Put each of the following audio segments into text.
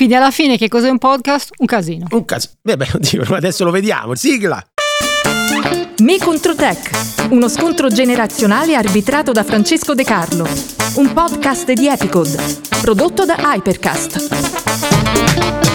Quindi alla fine che cos'è un podcast? Un casino. Un caso. Vabbè, oddio, adesso lo vediamo. Sigla. Me contro Tech, uno scontro generazionale arbitrato da Francesco De Carlo. Un podcast di Epicode, prodotto da Hypercast.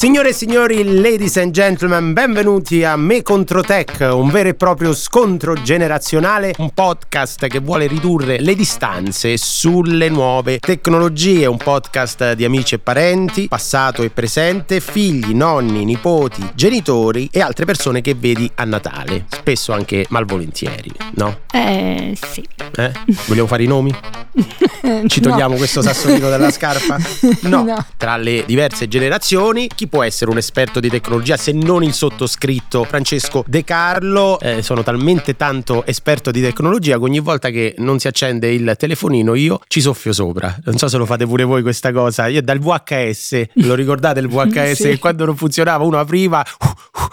Signore e signori, ladies and gentlemen, benvenuti a Me contro Tech, un vero e proprio scontro generazionale, un podcast che vuole ridurre le distanze sulle nuove tecnologie, un podcast di amici e parenti, passato e presente, figli, nonni, nipoti, genitori e altre persone che vedi a Natale, spesso anche malvolentieri, no? Eh, sì. Eh? Vogliamo fare i nomi? Ci togliamo No. questo sassolino dalla scarpa? No. No. Tra le diverse generazioni, chi può essere un esperto di tecnologia se non il sottoscritto Francesco De Carlo? Eh, sono talmente tanto esperto di tecnologia che ogni volta che non si accende il telefonino io ci soffio sopra. Non so se lo fate pure voi questa cosa. Io dal VHS, lo ricordate il VHS Sì. che quando non funzionava uno apriva...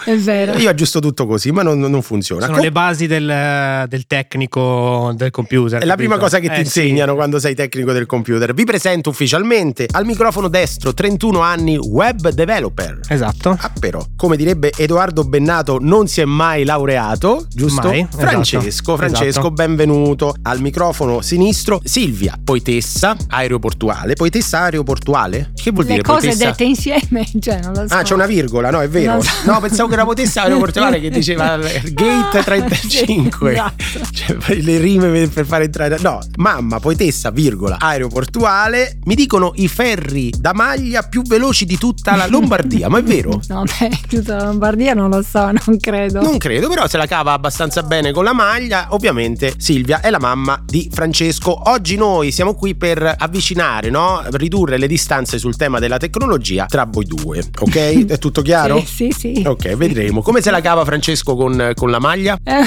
È vero. Io aggiusto tutto così, ma non, non funziona. Sono Com- le basi del, del tecnico del computer. È la prima cosa che ti Eh, sì. insegnano quando sei tecnico del computer. Vi presento ufficialmente al microfono destro 31 anni web developer. Esatto. Ah, però, come direbbe Edoardo Bennato, non si è mai laureato, giusto? Mai, esatto. Francesco, Francesco, Esatto. benvenuto al microfono sinistro. Silvia, poetessa aeroportuale. Poetessa aeroportuale? Che vuol Le dire cose poetessa? dette insieme, cioè non lo so. Ah, c'è una virgola, no, è vero. So. No, pensavo che era poetessa aeroportuale che diceva gate 35. Sì, esatto. Cioè, le rime per- per fare entrare. No, mamma, poetessa, virgola, aeroportuale. Mi dicono i ferri da maglia più veloci di tutta la Lombardia, ma è vero? No, beh, tutta la Lombardia non lo so, non credo. Non credo, però se la cava abbastanza bene con la maglia. Ovviamente Silvia è la mamma di Francesco. Oggi noi siamo qui per avvicinare, no? Ridurre le distanze sul tema della tecnologia tra voi due. Ok? È tutto chiaro? Sì, sì, sì. Ok, vedremo. Come se la cava Francesco con, con la maglia? Eh,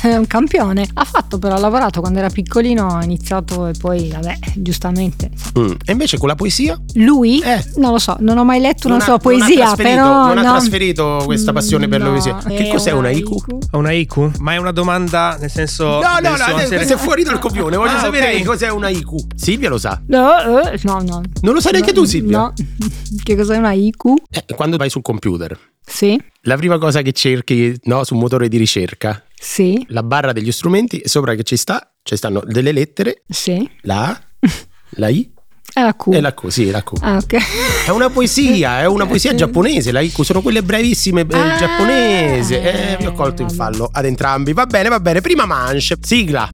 È un campione. Ha fatto però, ha lavorato quando era piccolino, ha iniziato e poi, vabbè, giustamente. Mm. E invece con la poesia? Lui? Eh. Non lo so, non ho mai letto una Non non ha poesia, trasferito- però... non ha no. trasferito questa passione per la No, poesia. Che è cos'è una? È una IQ? Ma è una domanda nel senso. No, no, no, essere- questo è fuori dal copione. Voglio Ah, sapere ok. che cos'è una IQ. Silvia lo sa. No, eh, no, no. Non lo sai neanche No, tu, Silvia? No. Che cos'è una IQ? Eh, quando vai sul computer, Sì, la prima cosa che cerchi no, su un motore di ricerca, sì, la barra degli strumenti, e sopra che ci sta, ci stanno delle lettere, sì. la A, la I È la Q. e la Q. Sì, la Q. Ah, ok. È una poesia, è una poesia giapponese, la Haiku, sono quelle brevissime eh, Ah, giapponese. Eh, vi ho colto in fallo ad entrambi. Va bene, va bene. Prima manche, sigla.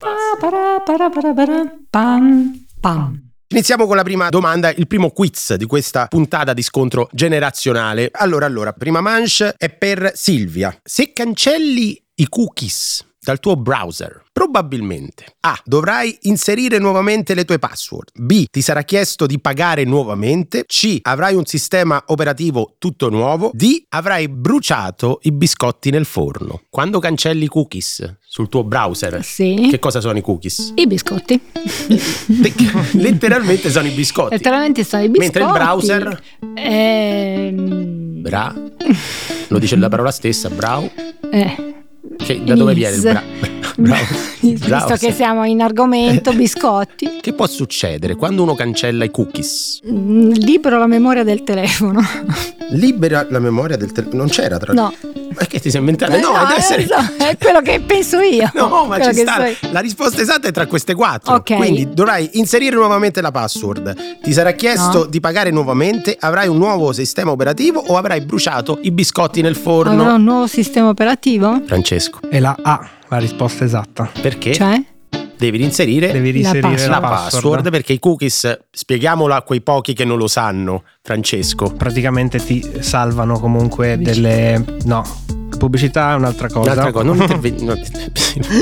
Iniziamo con la prima domanda, il primo quiz di questa puntata di scontro generazionale. Allora, allora, prima manche è per Silvia. Se cancelli i cookies dal tuo browser, probabilmente A. Dovrai inserire nuovamente le tue password. B. Ti sarà chiesto di pagare nuovamente. C. Avrai un sistema operativo tutto nuovo. D. Avrai bruciato i biscotti nel forno. Quando cancelli i cookies sul tuo browser, Sì. che cosa sono i cookies? I biscotti. Letteralmente sono i biscotti. Letteralmente sono i biscotti. Mentre il browser Ehm, Bra. Lo dice la parola stessa, brau. eh, Che, da dove viene il bra? Brau? Visto che siamo in argomento, biscotti. Che può succedere quando uno cancella i cookies? Mm, Libero la memoria del telefono. Libera la memoria del telefono. Non c'era tra No. Ma che ti sei inventato? Eh, No, deve eh, essere. so, è quello che penso io. No, ma Quello ci sta. so. La risposta esatta è tra queste quattro. Ok. Quindi dovrai inserire nuovamente la password. Ti sarà chiesto No. di pagare nuovamente. Avrai un nuovo sistema operativo o avrai bruciato i biscotti nel forno? Avrò un nuovo sistema operativo? Francesco, È la A, la risposta esatta. perché Cioè? devi inserire Devi password. la, la password perché i cookies, spieghiamolo a quei pochi che non lo sanno, Francesco. Praticamente ti salvano comunque delle. No, pubblicità è un'altra cosa. Un'altra cosa, non interve- no.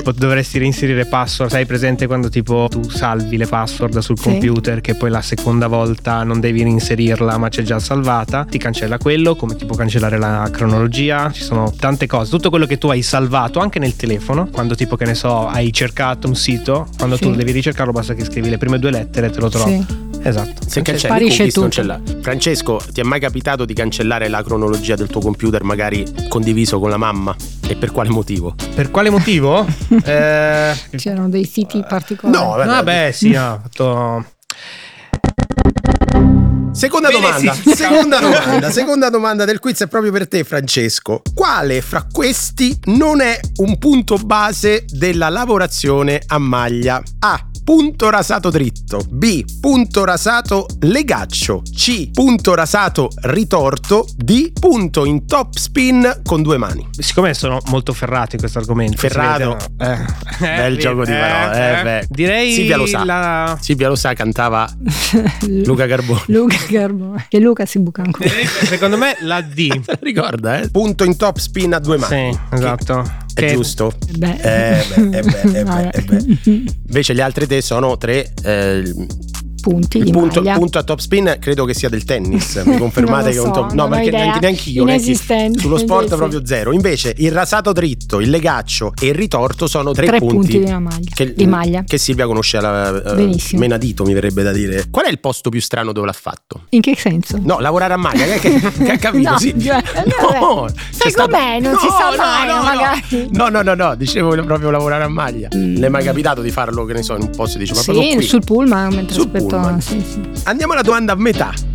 Po- Dovresti reinserire password. Sai presente quando tipo tu salvi le password sul Sì. computer che poi la seconda volta non devi reinserirla ma c'è già salvata? Ti cancella quello, come ti può cancellare la cronologia. Ci sono tante cose. Tutto quello che tu hai salvato anche nel telefono, quando tipo che ne so, hai cercato un sito, quando Sì. tu devi ricercarlo basta che scrivi le prime due lettere e te lo trovi. Sì. Esatto. Se cancelli sparisce cookies non tutto. ce l'ha. Francesco, ti è mai capitato di cancellare la cronologia del tuo computer, magari condiviso con la mamma? E per quale motivo? Per quale motivo? eh, C'erano dei siti particolari. No, vabbè. Vabbè, sì, ha fatto. Seconda Bene, domanda, sì. seconda domanda, seconda domanda del quiz è proprio per te Francesco. Quale fra questi non è un punto base della lavorazione a maglia? A. Punto rasato dritto. B. Punto rasato legaccio. C. Punto rasato ritorto. D. Punto in top spin con due mani. Siccome sono molto ferrato in questo argomento, Ferrato. vede, no? Eh, Bel eh, gioco di eh, parole. eh, eh. beh. Direi Silvia lo sa. la- Silvia lo sa, cantava Luca Carbone. Luca Carbone. Che Luca si buca ancora. secondo me la D. Ricorda, eh? Punto in top spin a due mani. Sì, esatto. È giusto? Beh. Eh beh, eh beh, eh beh, eh beh. Invece gli altri te sono tre. Il Punti il di punto, maglia. punto a top spin credo che sia del tennis. Mi confermate che è un so, top. No, perché idea. neanche, io. Inesistente. Sullo sport Sì. proprio zero. Invece il rasato dritto, il legaccio e il ritorto sono tre, Tre punti di una maglia. Che, Di maglia. Che Silvia conosce alla eh, Benissimo. menadito, mi verrebbe da dire. Qual è il posto più strano dove l'ha fatto? In che senso? No, lavorare a maglia, che, che, che ha capito? No, sì. cioè, no, c'è Secondo me non si sa mai, no, magari. No, no, no, no, dicevo proprio lavorare a maglia. Mm. Le è mai capitato di farlo, che ne so, in un posto dice, ma sì, sul pullman mentre Sul aspetto. Pullman. Sì, sì. Andiamo alla domanda a metà.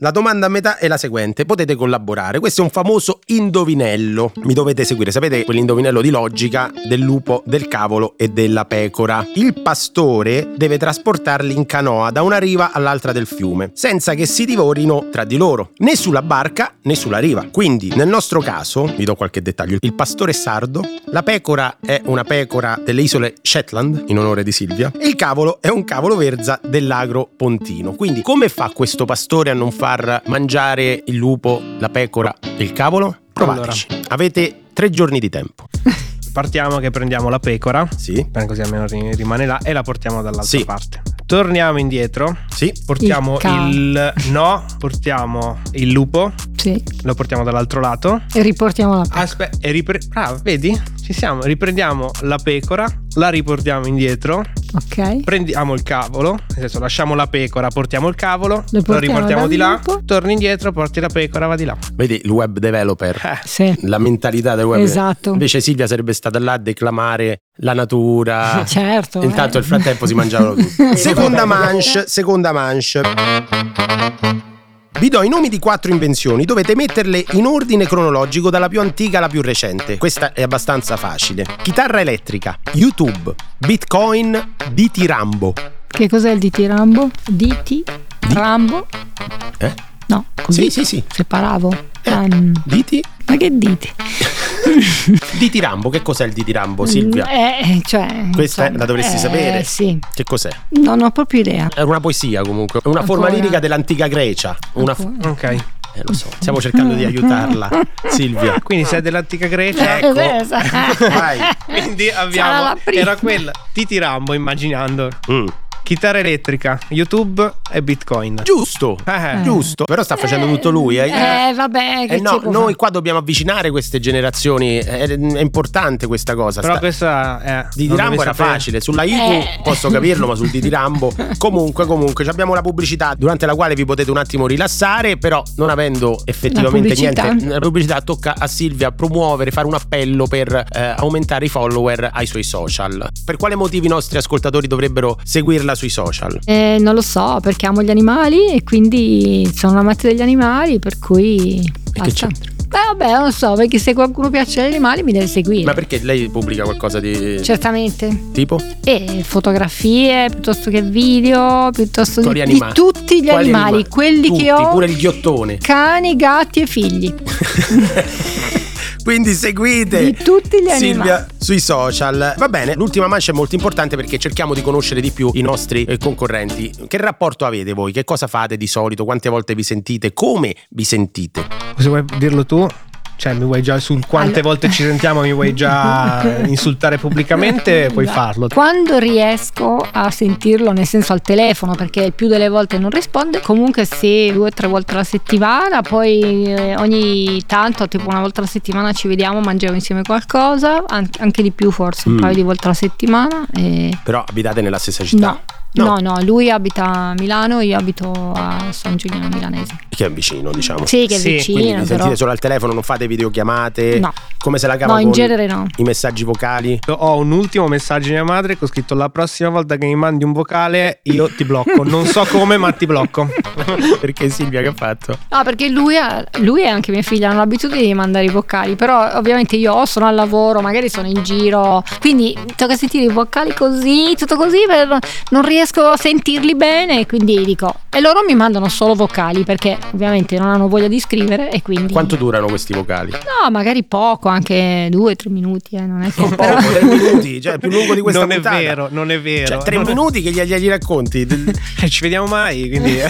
La domanda a metà è la seguente, potete collaborare. Questo è un famoso indovinello. Mi dovete seguire, sapete quell'indovinello di logica del lupo, del cavolo e della pecora. Il pastore deve trasportarli in canoa da una riva all'altra del fiume, senza che si divorino tra di loro, né sulla barca né sulla riva. Quindi, nel nostro caso, vi do qualche dettaglio, il pastore è sardo, la pecora è una pecora delle isole Shetland, in onore di Silvia, e il cavolo è un cavolo verza dell'agro pontino. Quindi, come fa questo pastore a non far mangiare il lupo, la pecora e il cavolo? Provateci. Avete tre giorni di tempo. Partiamo che prendiamo la pecora, Sì? così almeno ri- rimane là, e la portiamo dall'altra Sì. parte. Torniamo indietro, Sì? portiamo Il il, no, portiamo il lupo, Sì. lo portiamo dall'altro lato. E riportiamo la Aspetta, e ripre- bravo, vedi? Ci siamo. Riprendiamo la pecora, la riportiamo indietro, Ok. prendiamo il cavolo, nel senso lasciamo la pecora, portiamo il cavolo, Lo lo, portiamo riportiamo di là, lupo. torni indietro, porti la pecora, va di là. Vedi il web developer. Eh, Sì. La mentalità del web. Esatto. Invece Silvia sarebbe stata là a declamare la natura. Certo. Intanto eh. nel frattempo si mangiavano tutti. seconda manche, seconda manche. Vi do i nomi di quattro invenzioni, dovete metterle in ordine cronologico dalla più antica alla più recente. Questa è abbastanza facile. Chitarra elettrica, YouTube, Bitcoin, DT Rambo. Che cos'è il DT Rambo? DT Rambo? Eh? No, con Sì, sì, sì. Separavo. Eh. Ehm, DT? ma che? DT Rambo, che cos'è il DT Rambo, Silvia? Eh, cioè, Questa insomma, la dovresti eh, sapere. Sì. Che cos'è? Non ho proprio idea. È una poesia comunque, è una forma Ancora? lirica dell'antica Grecia. Una f- ok. eh, lo so, stiamo cercando di aiutarla, Silvia. Quindi sei dell'antica Grecia. Ecco. Eh, sa- Vai. Quindi abbiamo era quella Titi Rambo immaginando Mm. Chitarra elettrica, YouTube e Bitcoin. Giusto, Eh. giusto. Però sta facendo tutto lui. Eh, Eh, vabbè, che Eh no, noi fare? qua dobbiamo avvicinare queste generazioni. È, è importante questa cosa. Però Sta- questa è Di Rambo era sapere. facile, sulla IQ Eh. posso capirlo, ma sul di Rambo comunque, comunque ci abbiamo la pubblicità durante la quale vi potete un attimo rilassare, però non avendo effettivamente La niente, la pubblicità tocca a Silvia promuovere, fare un appello per eh, aumentare i follower ai suoi social. Per quale motivi i nostri ascoltatori dovrebbero seguirla sui social? Eh, non lo so, perché amo gli animali e quindi sono un amante degli animali, per cui che basta. c'entra? Beh, vabbè, non so, perché se qualcuno piace agli animali mi deve seguire. Ma perché lei pubblica qualcosa di Certamente. tipo? E fotografie piuttosto che video, piuttosto di, di tutti gli animali, animali? quelli Tutti, che ho, pure il ghiottone. cani, gatti e figli. Quindi seguite Di tutti gli Silvia animali. sui social. Va bene, l'ultima mancia è molto importante perché cerchiamo di conoscere di più i nostri eh, concorrenti. Che rapporto avete voi? Che cosa fate di solito? Quante volte vi sentite? Come vi sentite? Se vuoi dirlo tu, cioè mi vuoi già sul quante Allora- volte ci sentiamo, mi vuoi già insultare pubblicamente, puoi farlo. Quando riesco a sentirlo, nel senso al telefono, perché il più delle volte non risponde, comunque se due o tre volte alla settimana, poi eh, ogni tanto, tipo una volta alla settimana ci vediamo, mangiamo insieme qualcosa, an- anche di più forse, un Mm. paio di volte alla settimana. E... Però abitate nella stessa città? No, No, no, lui abita a Milano, io abito a San Giuliano Milanese. Che è vicino, diciamo. Sì, che è Sì, vicino, Quindi vi però... sentite solo al telefono, non fate videochiamate? No. Come se la cava No, in genere no. i messaggi vocali? Ho un ultimo messaggio di mia madre che ho scritto la prossima volta che mi mandi un vocale io ti blocco. Non so come ma ti blocco. Perché Silvia che ha fatto? No, perché lui, ha- lui e anche mia figlia hanno l'abitudine di mandare i vocali, però ovviamente io o sono al lavoro, magari sono in giro, quindi tocca sentire i vocali così, tutto così, per- non riesco a sentirli bene, quindi dico, e loro mi mandano solo vocali perché ovviamente non hanno voglia di scrivere e quindi... Quanto durano questi vocali? No, magari poco, anche due, tre minuti, eh, non è che... Poco, però- tre minuti, cioè più lungo di questa non puntata. è vero, non è vero. Cioè, tre Non è- minuti che glieli, glieli racconti. Eh, Ci vediamo mai, quindi Io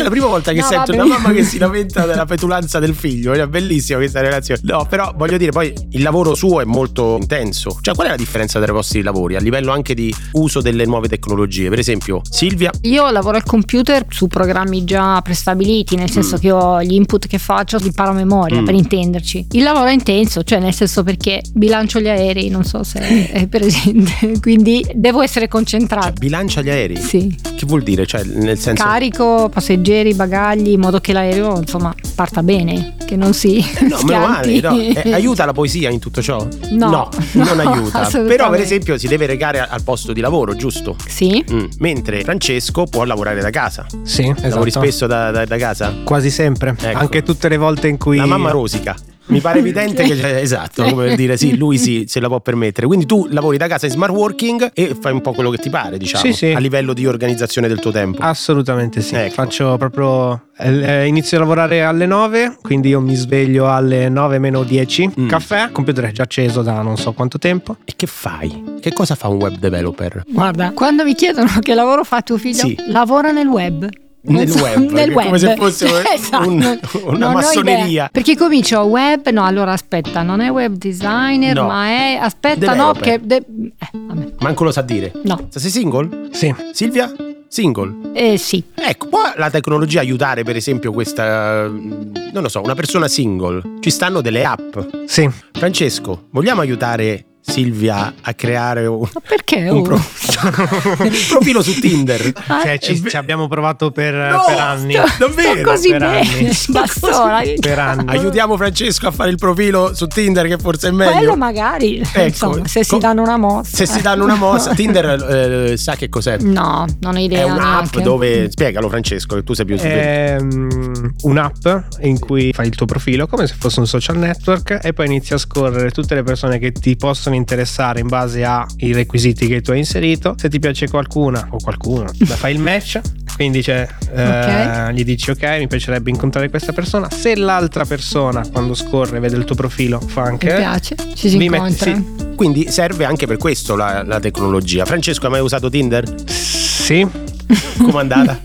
è la prima volta che No, sento vabbè. una mamma che si lamenta della petulanza del figlio. È bellissima questa relazione. No, però voglio dire, poi il lavoro suo è molto intenso. Cioè, qual è la differenza tra i vostri lavori a livello anche di uso delle nuove tecnologie? Per esempio, Silvia, Io lavoro al computer su programmi già prestabiliti, nel senso Mm. che ho gli input che faccio, li imparo a memoria Mm. per intenderci. Il lavoro è intenso, cioè nel senso perché bilancio gli aerei, non so se è presente, quindi devo essere concentrata. bilancia gli aerei? Sì, Che vuol dire? Cioè, nel senso. carico passeggeri, bagagli, in modo che l'aereo insomma parta bene, che non si Eh, No, meno male, no. Eh, aiuta la poesia in tutto ciò? No, non no, aiuta. assolutamente. Però, per esempio, si deve recare al posto di lavoro, giusto? Sì, Mm. Mentre Francesco può lavorare da casa. Sì, Lavori esatto. spesso da, da- da casa? Quasi sempre. Ecco. Anche tutte le volte in cui La mamma rosica. Mi pare evidente che esatto, come per dire sì, lui sì, se la può permettere. Quindi tu lavori da casa in smart working e fai un po' quello che ti pare, diciamo, Sì, sì. a livello di organizzazione del tuo tempo. Assolutamente sì. Ecco. Faccio proprio. eh, inizio a lavorare alle 9, quindi io mi sveglio alle 9 meno 10. Mm. Caffè, computer è già acceso da non so quanto tempo. E che fai? Che cosa fa un web developer? guarda, quando mi chiedono che lavoro fa tuo figlio, Sì. lavora nel web. Nel so, web, nel come web. se fosse Esatto. un- una Non massoneria. Perché comincio web, no, allora aspetta, non è web designer, No. ma è aspetta, no, che de- eh, Manco lo sa dire. no. Sei single? Sì. Silvia? Single? Eh sì. Ecco, può la tecnologia aiutare per esempio questa, non lo so, una persona single? Ci stanno delle app. Sì. Francesco, vogliamo aiutare Silvia a creare un, Ma perché? un oh? pro- un profilo su Tinder? Ah, Cioè, ci, ve- ci abbiamo provato per, No, per anni. sto- davvero? sto così Per bene anni. Per anni. Aiutiamo Francesco a fare il profilo su Tinder che forse è Quello meglio. magari, Ecco, insomma, se si co- danno una mossa. Se si danno una mossa, Tinder eh, sa che cos'è? No, non ho idea. È un'app neanche. dove spiegalo Francesco che tu sei più È mm, un'app in cui fai il tuo profilo come se fosse un social network e poi inizi a scorrere tutte le persone che ti possono interessare in base ai requisiti che tu hai inserito. Se ti piace qualcuna o qualcuno, fai il match. Quindi cioè, eh, gli dici ok, mi piacerebbe incontrare questa persona. Se l'altra persona quando scorre vede il tuo profilo fa Mi anche piace, ci si Vi metti- incontra. sì. Quindi serve anche per questo la, la tecnologia. Francesco, hai mai usato Tinder? Sì, Com'è andata?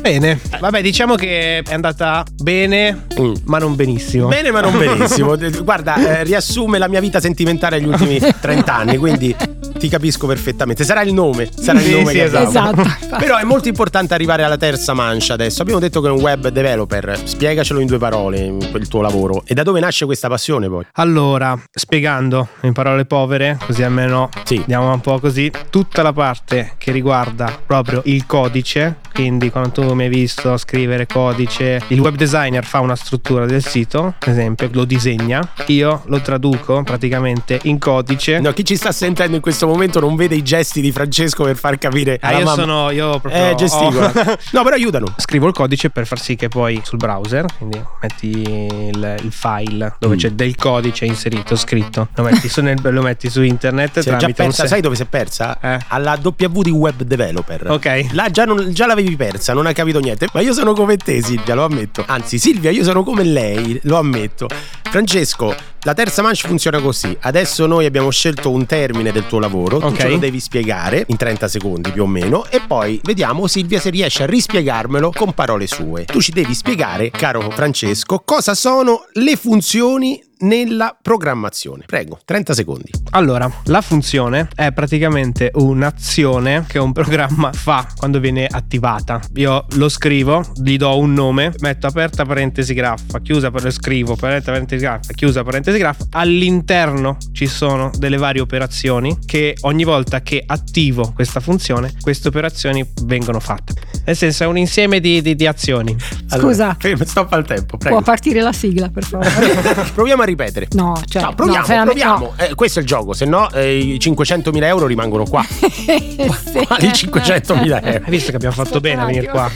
bene. Vabbè, diciamo che è andata bene, Mm. ma non benissimo. Bene ma non benissimo. Guarda, eh, riassume la mia vita sentimentale negli ultimi 30 anni, quindi ti capisco perfettamente. Sarà il nome, sarà il Sì, nome sì, che esatto. Esatto. Però è molto importante arrivare alla terza mancia adesso. Abbiamo detto che è un web developer. Spiegacelo in due parole, il tuo lavoro. E da dove nasce questa passione poi? Allora, spiegando in parole povere, così almeno Sì. andiamo un po' così, tutta la parte che riguarda proprio il codice, quindi quando tu mi hai visto scrivere codice, il web designer fa una struttura del sito, ad esempio, lo disegna, io lo traduco praticamente in codice. No, chi ci sta sentendo in questo momento non vede i gesti di Francesco per far capire Ah, alla io mamma. sono io proprio Eh, gesticola. No, però aiutano. Scrivo il codice per far sì che poi sul browser, quindi metti il, il file dove Mm. c'è del codice inserito, scritto, lo metti su, nel- lo metti su internet Si è già persa, sai dove si è persa? Eh. Alla W di web developer. Ok. Là già, non- già l'avevi persa, non hai capito niente. Ma io sono come te, Silvia, lo ammetto. Anzi, Silvia, io sono come lei, lo ammetto. Francesco, la terza manche funziona così. Adesso noi abbiamo scelto un termine del tuo lavoro. Tu Ok. ce lo devi spiegare in 30 secondi più o meno. E poi vediamo, Silvia, se riesce a rispiegarmelo con parole sue. Tu ci devi spiegare, caro Francesco, cosa sono le funzioni nella programmazione. Prego, 30 secondi. Allora, la funzione è praticamente un'azione che un programma fa quando viene attivata. Io lo scrivo, gli do un nome, metto aperta parentesi graffa, chiusa per lo scrivo, aperta parentesi graffa, chiusa parentesi graffa. All'interno ci sono delle varie operazioni che ogni volta che attivo questa funzione, queste operazioni vengono fatte. Nel senso è un insieme di, di, di azioni. Scusa. Allora, stop al tempo, prego. Può partire la sigla, per favore. proviamo a ripetere. No, cioè, Ciao, proviamo, no, proviamo. no. Eh, questo è il gioco, se no eh, i 500.000 euro rimangono qua. Sì. Quali 500.000 euro? Hai visto che abbiamo fatto bene a venire qua?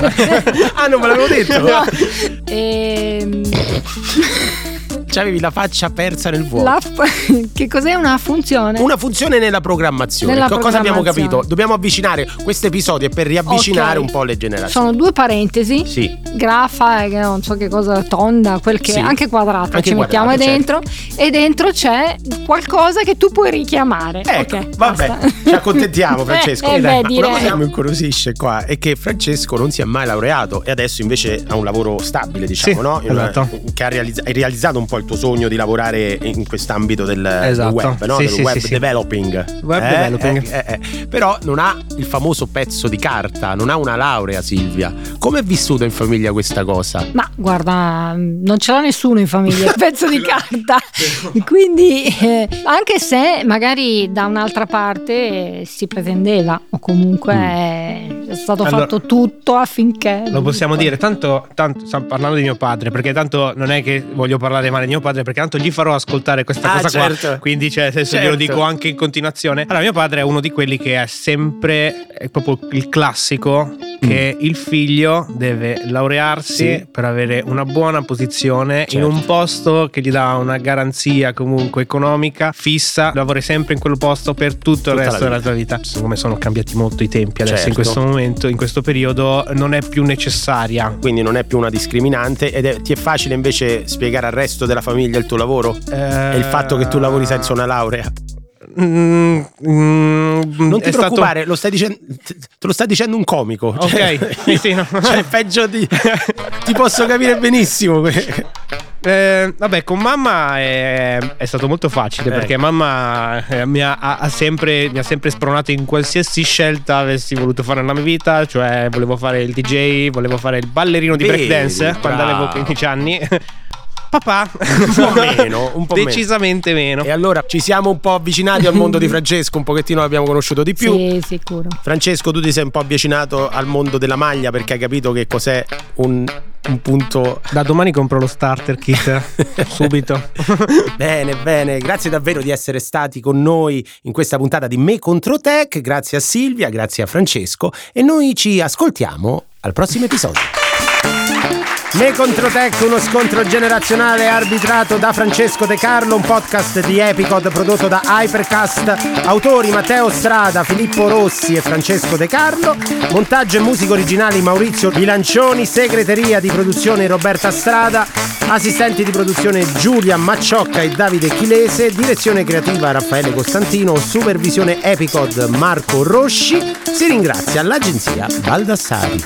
ah, non me l'avevo detto. No. Ehm, C'avevi la faccia persa nel vuoto. la f- che cos'è una funzione? Una funzione nella programmazione. Nella Co- Cosa abbiamo capito? Dobbiamo avvicinare questo episodio per riavvicinare Ok. un po' le generazioni. Sono due parentesi. Sì. Grafa, che non so che cosa, tonda, quel che Sì. anche quadrata, Anche ci mettiamo quadrata, dentro e dentro c'è qualcosa che tu puoi richiamare. Ecco, Ok, vabbè, basta. ci accontentiamo Francesco. Eh, eh, Dai, beh, ma una cosa direi. che mi incuriosisce qua è che Francesco non si è mai laureato e adesso invece ha un lavoro stabile, diciamo, Sì, no? Esatto. Che ha realizzato un po' il tuo sogno di lavorare in quest'ambito del, del Esatto. web, no? Sì, del sì, web sì, developing. Web Eh, developing. eh, eh, eh. Però non ha il famoso pezzo di carta, non ha una laurea Silvia. Come è vissuta in famiglia questa cosa? Ma guarda, non ce l'ha nessuno in famiglia, il pezzo di carta. Quindi, eh, anche se magari da un'altra parte si pretendeva, o comunque eh, è stato Allora- fatto tutto affinché. Lo possiamo dire, tanto, tanto stiamo parlando di mio padre, perché tanto non è che voglio parlare male di mio padre, perché tanto gli farò ascoltare questa Ah, cosa certo. qua. Quindi, cioè, nel senso, Certo. glielo dico anche in continuazione. Allora, mio padre è uno di quelli che è sempre, è proprio il classico, che il figlio deve laurearsi Sì. per avere una buona posizione in Certo. un posto che gli dà una garanzia comunque economica fissa, lavori sempre in quel posto per tutto Tutta il la resto della tua vita. Siccome sono cambiati molto i tempi adesso Certo. in questo momento, in questo periodo, non è più necessaria. Quindi non è più una discriminante ed è- ti è facile invece spiegare al resto della famiglia il tuo lavoro? E il fatto che tu lavori senza una laurea? Mm, mm, Non ti è stato- preoccupare, lo stai dicendo, te lo sta dicendo un comico. Cioè, Ok, sì, no. cioè, peggio di. ti posso capire benissimo. Eh, vabbè, con mamma è, è stato molto facile Eh. perché mamma eh, mi, ha, ha- sempre, mi ha sempre spronato in qualsiasi scelta avessi voluto fare nella mia vita, cioè volevo fare il DJ, volevo fare il ballerino di breakdance quando avevo 15 anni. Papà, Un po' meno, un po' meno. decisamente meno. E allora ci siamo un po' avvicinati al mondo di Francesco, un pochettino l'abbiamo conosciuto di più. Sì, sicuro. Francesco, tu ti sei un po' avvicinato al mondo della maglia perché hai capito che cos'è un, un punto. Da domani compro lo starter kit subito. Bene, bene, grazie davvero di essere stati con noi in questa puntata di Me contro Tech. Grazie a Silvia, grazie a Francesco e noi ci ascoltiamo al prossimo episodio. Me contro Tech, uno scontro generazionale arbitrato da Francesco De Carlo, un podcast di Epicod prodotto da Hypercast, autori Matteo Strada, Filippo Rossi e Francesco De Carlo, montaggio e musica originali Maurizio Bilancioni, segreteria di produzione Roberta Strada, assistenti di produzione Giulia Macciocca e Davide Chilese, direzione creativa Raffaele Costantino, supervisione Epicod Marco Rosci, si ringrazia l'agenzia Baldassari.